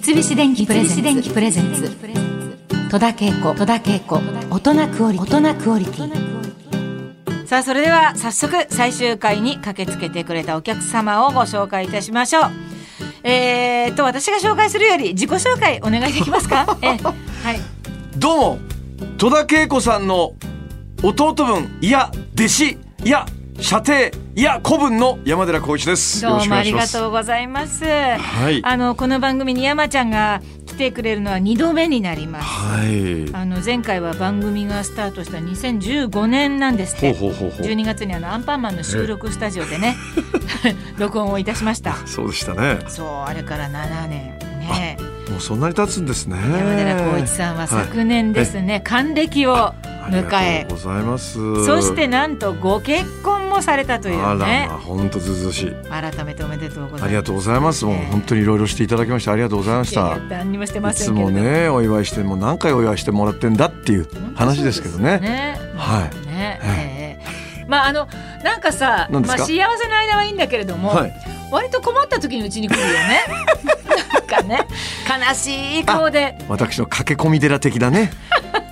三菱電機プレゼンツ。戸田恵子戸田恵子大人クオリティ。大人クオリティさあそれでは早速最終回に駆けつけてくれたお客様をご紹介いたしましょう。えー、と私が紹介するより自己紹介お願いできますか？え。はい。どうも戸田恵子さんの弟分いや弟子いや射程いや古文の山寺宏一です。どうもありがうとうございます、はい。あのこの番組に山ちゃんが来てくれるのは2度目になります。はい。あの前回は番組がスタートした2015年なんですって。ほうほうほうほう。12月にあのアンパンマンの収録スタジオでね 録音をいたしました。そうでしたね。そうあれから7年。ね。もうそんなに経つんですね。山寺宏一さんは昨年ですね、還暦を迎えございます。そしてなんとご結婚もされたというあね本当ずうずうしい。改めておめでとうございます。ありがとうございます。もうね本当にいろいろしていただきましてありがとうございました。や何にもしてまいつもせんけれどねお祝いしてもう何回お祝いしてもらってんだっていう話ですけどね。ね。はい。ええ。まああのなんかさまあ幸せの間はいいんだけれども、はい。割と困った時にうちに来るよね。なんかね。悲しい顔で。私の駆け込み寺的だね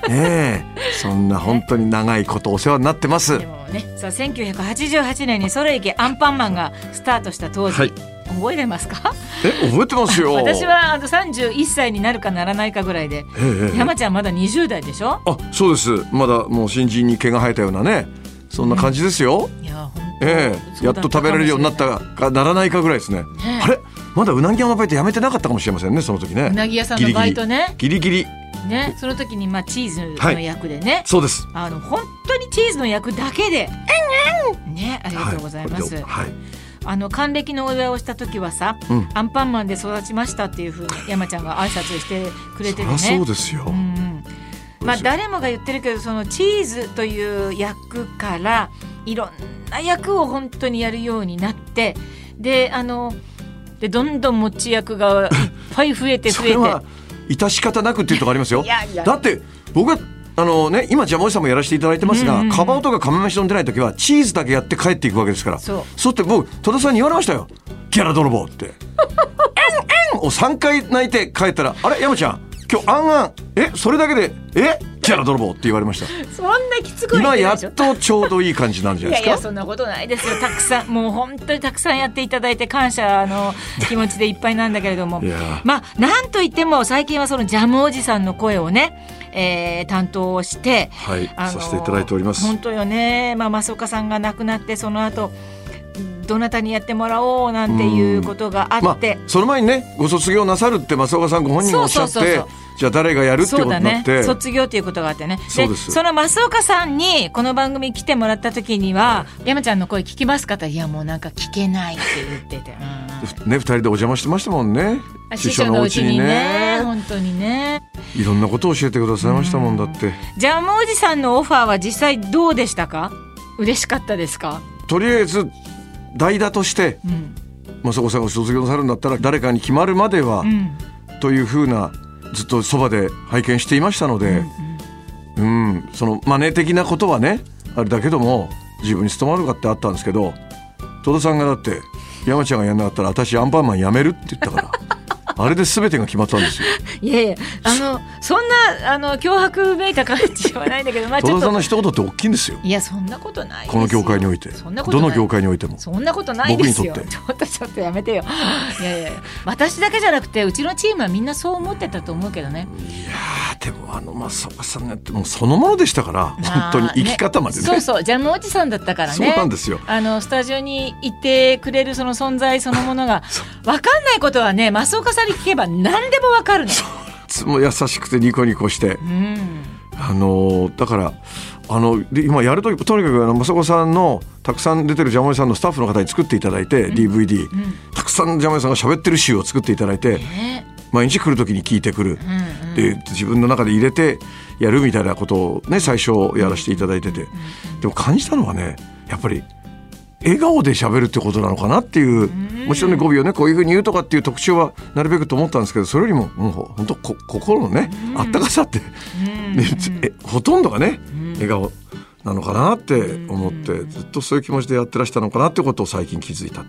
ええ。そんな本当に長いことお世話になってます。でもねさあ1988年にそれいけアンパンマンがスタートした当時、はい。覚えてますか？え覚えてますよ。私はあの31歳になるかならないかぐらいで、ええ山ちゃんまだ20代でしょ？あそうです。まだもう新人に毛が生えたようなねそんな感じですよ、いや本当ええやっと食べられるようになったかならないかぐらいですね。ねあれ？まだうなぎ屋のバイトやめてなかったかもしれませんねその時ね。うなぎ屋さんのバイトね。ギリギリね。その時にまあチーズの役でね、そうです。あの本当にチーズの役だけで。ねありがとうございます、はい。はい。あの還暦のお祝いをした時はさ、うん。アンパンマンで育ちましたっていうふうに山ちゃんが挨拶してくれててね。そそうですよ、うんうん。まあ誰もが言ってるけどそのチーズという役からいろんな役を本当にやるようになってであのでどんどん持ち役がいっぱい増えて増えて致し方なくっていうとこありますよ。だって僕はあのね今ジャムおじさんもやらせていただいてますが、うんうんうん。カバオとかカメ飯飲んでない時はチーズだけやって帰っていくわけですから。そう。そうって僕戸田さんに言われましたよ。ギャラ泥棒って「えんえん」を3回泣いて帰ったら「あれ山ちゃん今日あんあん。えそれだけでえ？ギャラ泥棒」って言われました。そんなきつく今やっとちょうどいい感じなんじゃいやいないですか？やそんなことないですよ。たくさんもう本当にたくさんやっていただいて感謝の気持ちでいっぱいなんだけれども。いや。まあなんといっても最近はそのジャムおじさんの声をね、えー担当をして、はいさせていただいております。本当よね、まあ、増岡さんが亡くなってその後どなたにやってもらおうなんていうことがあまあって、その前にねご卒業なさるって増岡さんご本人がおっしゃってそうそうそうそう。じゃあ誰がやるってことそうだね。になって、卒業っていうことがあってね。そうです。その増岡さんにこの番組来てもらった時には「山ちゃんの声聞きますか?」っていやもうなんか聞けない」って言ってて、うん。ね、二人でお邪魔してましたもんね。あ師匠のうちにね。本当にね。いろんなことを教えてくださいましたもんだって。ジャムおじさんのオファーは実際どうでしたか？嬉しかったですか、とりあえず代打としてうん。雅子さんが卒業されるんだったら誰かに決まるまでは、うん。というふうなずっとそばで拝見していましたので、うんそのマネー的なことはねあれだけども自分に務まるかってあったんですけど戸田さんがだって山ちゃんがやんなかったら私アンパンマンやめるって言ったからあれで全てが決まったんですよ。いやいやあのそんなあの脅迫めいた感じはないんだけどまあちょっとの一言って大きいんですよ。いやそんなことないこの業界においてそんなことどの業界においても。そんなことないですよ。僕にちょっとちょっとやめてよ。いやいや私だけじゃなくてうちのチームはみんなそう思ってたと思うけどね。いやーでもあの増岡さんがってもうそのものでしたから本当に生き方までね。そうそうジャムおじさんだったからね。そうなんですよ。あのスタジオにいてくれるその存在そのものが 分かんないことはね増岡さんに聞けば何でも分かるの。いつも優しくてニコニコしてうん。あのーだからあので今やるときとにかくあの雅子さんのたくさん出てるジャムおじさんのスタッフの方に作っていただいて、DVD、たくさんジャムおじさんが喋ってる集を作っていただいてね毎日来る時に聞いてくる。で自分の中で入れてやるみたいなことをね最初やらせていただいてて。でも感じたのはねやっぱり笑顔で喋るってことなのかなっていうもちろんね語尾をねこういうふうに言うとかっていう特徴はなるべくと思ったんですけどそれよりももう本当こ心のねあったかさって、ねえほとんどがね笑顔なのかなって思ってずっとそういう気持ちでやってらしたのかなってことを最近気づいた。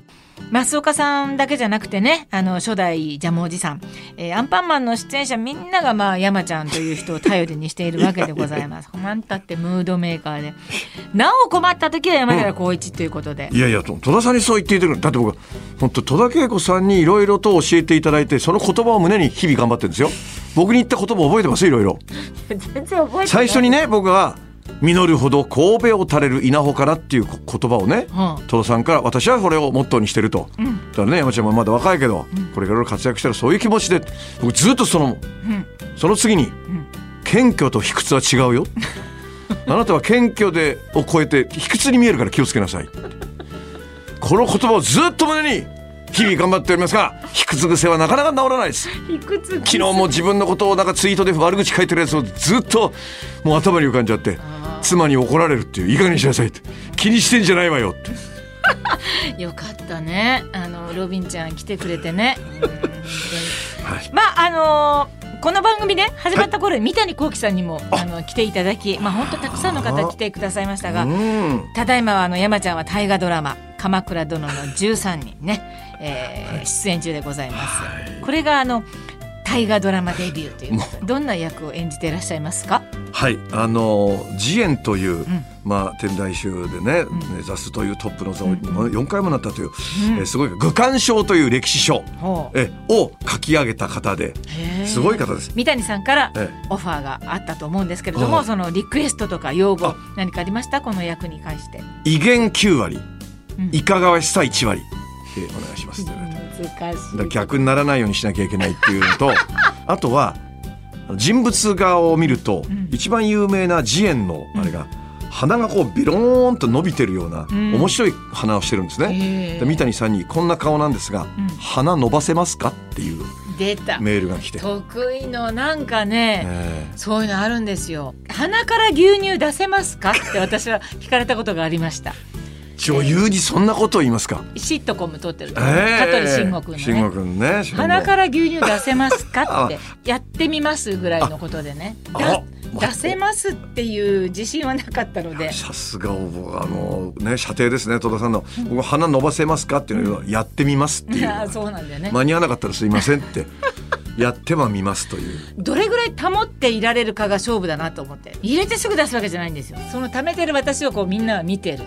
増岡さんだけじゃなくてねあの初代ジャムおじさん、えーアンパンマンの出演者みんながまあ山ちゃんという人を頼りにしているわけでございます。あんたってムードメーカーで。なお困った時は山寺宏一ということで、いやいやと戸田さんにそう言っていただく。だって僕は本当戸田恵子さんにいろいろと教えていただいてその言葉を胸に日々頑張ってるんですよ。僕に言った言葉覚えてます？いろいろ全然覚えてない。最初にね僕は実るほど神戸を垂れる稲穂からっていう言葉をねうん。戸田さんから私はこれをモットーにしてると、だからね山ちゃんもまだ若いけど、これからいろいろ活躍したらそういう気持ちで僕ずっとその、その次に、謙虚と卑屈は違うよ。あなたは謙虚でを超えて卑屈に見えるから気をつけなさい。この言葉をずっと胸に日々頑張っておりますが卑屈癖はなかなか治らないです。昨日も自分のことをなんかツイートで悪口書いてるやつをずっともう頭に浮かんじゃって妻に怒られるっていういい加減にしなさいって。気にしてんじゃないわよって。よかったね。あのロビンちゃん来てくれてね。はい。まああのーこの番組ね始まった頃、三谷幸喜さんにもあ。の来ていただきまあ本当たくさんの方来てくださいましたがうん。ただいまはあの山ちゃんは大河ドラマ「鎌倉殿の13人ね」えー出演中でございます、これがあの大河ドラマデビューという。どんな役を演じていらっしゃいますか？はいあの慈円という、ん。まあ天台宗でね、目指すというトップの座にも4回もなったという、えーすごい愚官賞という歴史書えを書き上げた方ですごい方です。三谷さんからえオファーがあったと思うんですけれども、はいそのリクエストとか要望あ。何かありました？この役に関して。威厳9割。うん。いかがわしさ1割。でお願いします。難しい。逆にならないようにしなきゃいけないっていうのと あとは人物画を見ると、ん。一番有名な慈円のあれが、鼻がこうビローンと伸びてるような、ん。面白い鼻をしてるんですね。で三谷さんに「こんな顔なんですが、うん。鼻伸ばせますか?」っていう出た。メールが来て、得意のなんかね、えそういうのあるんですよ。鼻から牛乳出せますかって私は聞かれたことがありました。ー女優にそんなことを言いますか、シットコム撮ってる香取慎吾君慎吾君ね鼻から牛乳出せますかって やってみますぐらいのことでね。出せますっていう自信はなかったので。さすが僕あのね射程ですね戸田さんの「僕鼻伸ばせますか?」っていうのをやってみますっていう。あそうなんだよね、間に合わなかったらすいませんって。やってはみますという。どれぐらい保っていられるかが勝負だなと思って。入れてすぐ出すわけじゃないんですよ。その貯めてる私をこうみんなは見てる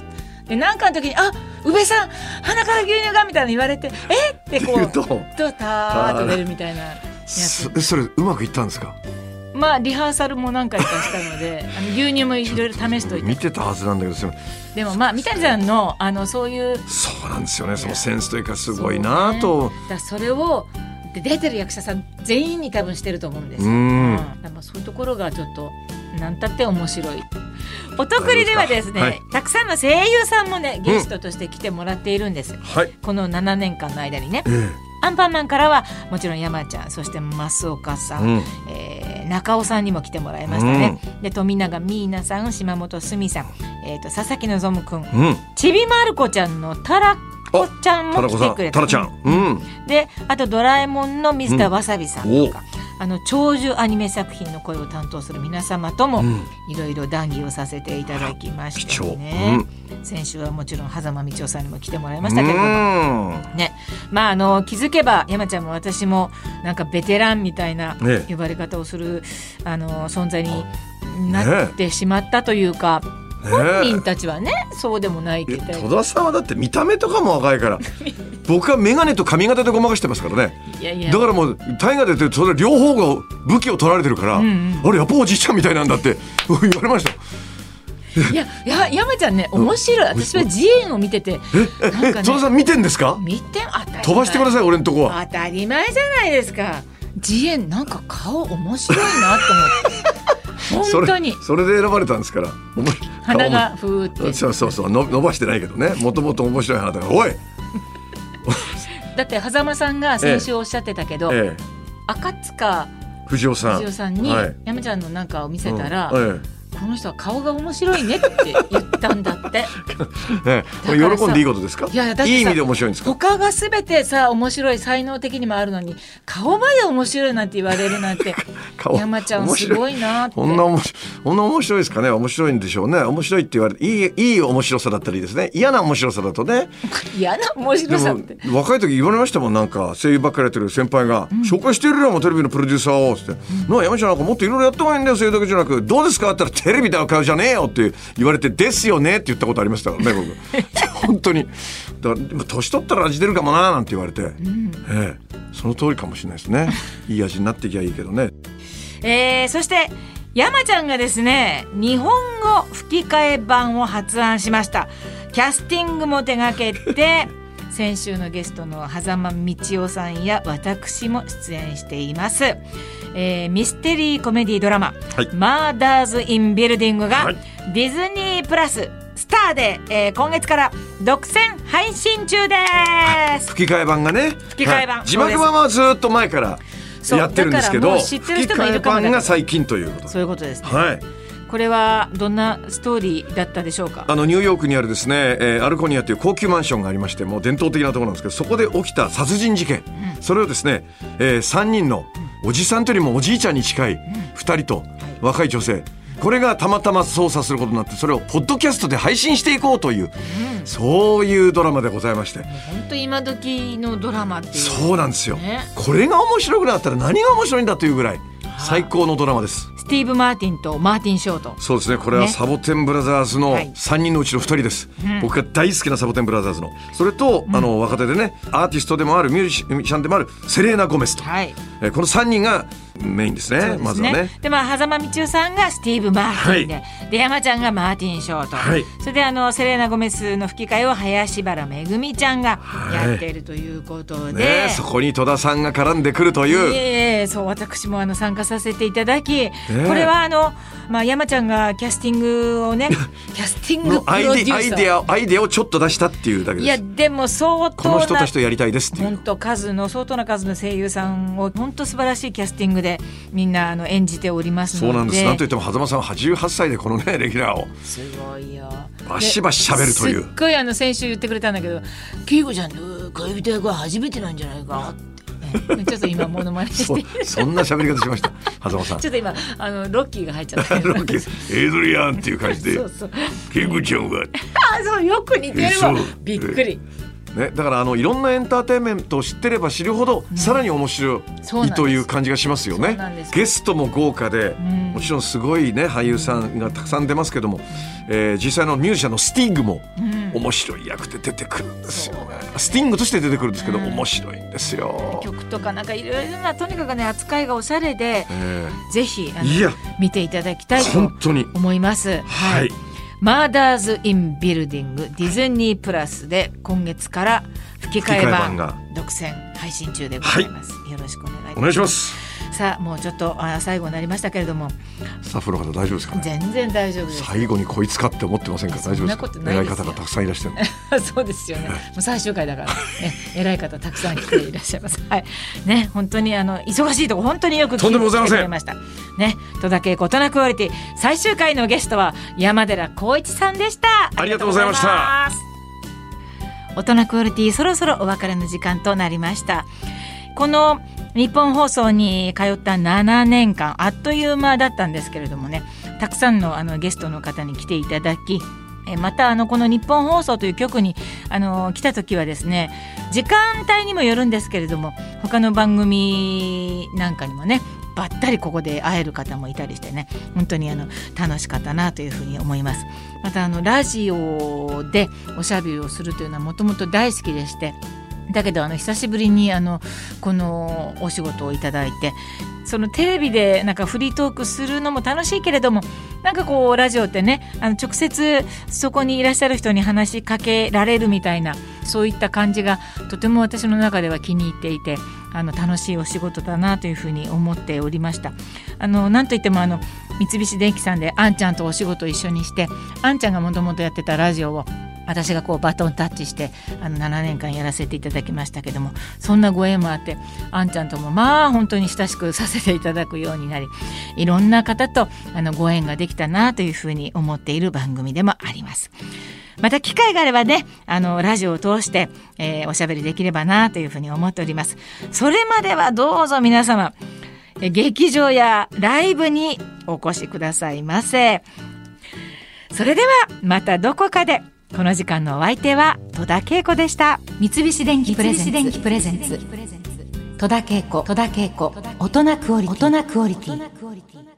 で何かの時に「あ宇部さん鼻から牛乳が」みたいな言われて「え？っ?」てこうととたーっと出るみたいなやつ。そそれうまくいったんですか？まあリハーサルも何回かしたのであの牛乳もいろいろ試しといて。見てたはずなんだけどでもまあ三谷さんのあのそういうそうなんですよね。そのセンスというかすごいなと、だからそれをで出てる役者さん全員に多分してると思うんですよ。うん。だからまあそういうところがちょっとなんたって面白い。お得りではですね、はい。たくさんの声優さんもねゲストとして来てもらっているんです。はい。この7年間の間にねええ。アンパンマンからはもちろん山ちゃんそして増岡さん、うん。えー中尾さんにも来てもらいましたね、で富永美奈さん島本すみさん、えー、と佐々木希くんうん。ちびまる子ちゃんのタラコちゃんも来てくれた。タラちゃん。うん。であと「ドラえもん」のミスターわさびさんうんとか、あの長寿アニメ作品の声を担当する皆様ともうん。いろいろ談義をさせていただきました貴重。ね、先週はもちろん狭間道夫さんにも来てもらいましたけれども、うん。ね。まああの気づけば山ちゃんも私もなんかベテランみたいなね。呼ばれ方をするあの存在になってしまったというか、本人たちはねそうでもないけえど戸田さんはだって見た目とかも若いから 僕は眼鏡と髪型でごまかしてますからね。いやいや。だからもう大河でてそれ両方が武器を取られてるから、んあれやっぱおじいちゃんみたいなんだって 言われました。いやいや山ちゃんね面白い。私は自演を見ててえなんかね戸田さん見てんですか？見て当たり前。飛ばしてください俺のとこは。当たり前じゃないですか。自演なんか顔面白いなと思って本当に。それで選ばれたんですから。鼻がふーって。そうそうそう。の伸ばしてないけどね。もともと面白い花だからおい、だって狭間さんが先週おっしゃってたけど、ええ、赤塚藤尾さん。藤尾さんにはい。山ちゃんのなんかを見せたら、うん。えこの人は顔が面白いねって言ったんだって。ええこれ喜んでいいことですか？いやだってさいい意味で面白いんですか？他が全てさ面白い才能的にもあるのに顔まで面白いなんて言われるなんて 顔山ちゃんすごいなって。こんな面白いこんな面白いですかね？面白いんでしょうね。面白いって言われていいいい面白さだったりですね。嫌な面白さだとね。嫌な面白さって。若い時言われましたもんなんか声優ばっかりやってる先輩が「紹介してるよもうテレビのプロデューサーを」っつって「なあ山ちゃんなんかもっといろいろやった方がいいんだよ声優だけじゃなくどうですか?」って言ったら「テレビでは買うじゃねえよ」って言われて「ですよね」って言ったことありましたからね僕。本当に。だから今年取ったら味出るかもななんて言われて、ええ。その通りかもしれないですね。いい味になっていきゃいいけどね。えーそして山ちゃんがですね日本語吹き替え版を発案しました。キャスティングも手掛けて 先週のゲストの羽佐間道夫さんや私も出演しています、えーミステリーコメディドラマはい「マーダーズ・イン・ビルディング」がはい。ディズニープラススターで、えー今月から独占配信中です。吹き替え版がね。吹き替え版。はい。字幕版はずっと前からやってるんですけど知ってる人もいるかも吹き替え版が最近ということそういうことですね、はい。これはどんなストーリーだったでしょうか？あのニューヨークにあるですね、えーアルコニアという高級マンションがありましてもう伝統的なところなんですけどそこで起きた殺人事件、それをですね、え3人のおじさんというよりもおじいちゃんに近い2人と若い女性。これがたまたま操作することになってそれをポッドキャストで配信していこうという、そういうドラマでございまして。本当今時のドラマっていう。そうなんですよ、ね。これが面白くなったら何が面白いんだというぐらい。最高のドラマですスティーブ・マーティンとマーティン・ショート。そうですね。これはね。サボテンブラザーズのはい。3人のうちの2人です、僕が大好きなサボテンブラザーズの。それと、あの若手でねアーティストでもあるミュージシャンでもあるセレーナ・ゴメスと、はい。えーこの3人がメインですねそうですまずはね。でまあ狭間道夫さんがスティーブ・マーティンで、で山ちゃんがマーティン・ショート、はい。それであのセレーナ・ゴメスの吹き替えを林原めぐみちゃんがやってい。るということで、ねそこに戸田さんが絡んでくるという。いえそう私もあの参加させていただき、これはあの、まあ、山ちゃんがキャスティングをねキャスティングのプロデュアイデアアーサーイデアアイデアをちょっと出したっていうだけいやですでも相当こなの人たちとやりたいですっていう。本当数の相当な数の声優さんを本当素晴らしいキャスティングでみんなあの演じておりますので。そうなんです。なんといっても狭間さんは88歳でこのね レギュラーを。すごいよ。バシバシ喋るという。ですっごいあの先週言ってくれたんだけど「恵子ちゃんの恋人役は初めてなんじゃないか」って、ね、ちょっと今モノマネそして。そんな喋り方しました。狭間さん。ちょっと今あのロッキーが入っちゃった。ロッキー。エイドリアンっていう感じで。そうそう。ケグちゃんが。あそうよく似てるわ。びっくりね、だからあのいろんなエンターテインメントを知ってれば知るほど、さらに面白いという感じがしますよね。ゲストも豪華で、ん。もちろんすごいね俳優さんがたくさん出ますけども、えー実際のミュージシャンのスティングも面白い役で出てくるんですよね、スティングとして出てくるんですけど、面白いんですよ、曲とかなんかいろいろなとにかくね扱いがおしゃれでえぜひいや。見ていただきたいと本当に。思います。ははいい。マーダーズ・イン・ビルディングディズニープラスで今月から吹き替え版独占配信中でございます。よろしくお願いしおます。さあもうちょっとあ最後になりましたけれどもスタッフの方大丈夫ですかね？全然大丈夫です。最後にこいつかって思ってませんか大丈夫ですそんなことか偉い方がたくさんいらっしゃる そうですよね。もう最終回だから、ね、偉い方たくさん来ていらっしゃいます。はい。ね、本当にあの忙しいとこ本当によくとんでもございてくれました。ね、戸田恵子大人クオリティ最終回のゲストは山寺宏一さんでした。ありがとうございました。大人クオリティそろそろお別れの時間となりました。この日本放送に通った7年間あっという間だったんですけれどもねたくさんのあのゲストの方に来ていただきまたあのこの日本放送という局にあの来た時はですね時間帯にもよるんですけれども他の番組なんかにもねばったりここで会える方もいたりしてね本当にあの楽しかったなというふうに思います。またあのラジオでおしゃべりをするというのはもともと大好きでしてだけどあの久しぶりにあのこのお仕事をいただいてそのテレビでなんかフリートークするのも楽しいけれどもなんかこうラジオってねあの直接そこにいらっしゃる人に話しかけられるみたいなそういった感じがとても私の中では気に入っていてあの楽しいお仕事だなというふうに思っておりました。あのなんといってもあの三菱電機さんであんちゃんとお仕事を一緒にしてあんちゃんがもともとやってたラジオを私がこうバトンタッチしてあの7年間やらせていただきましたけどもそんなご縁もあってあんちゃんともまあ本当に親しくさせていただくようになりいろんな方とあのご縁ができたなというふうに思っている番組でもあります。また機会があればね、あの、ラジオを通して、えー、おしゃべりできればなというふうに思っております。それまではどうぞ皆様、劇場やライブにお越しくださいませ。それでは、またどこかで、この時間のお相手は戸田恵子でした。三菱電機プレゼンツ。戸田恵子、戸田恵子、大人クオリティ。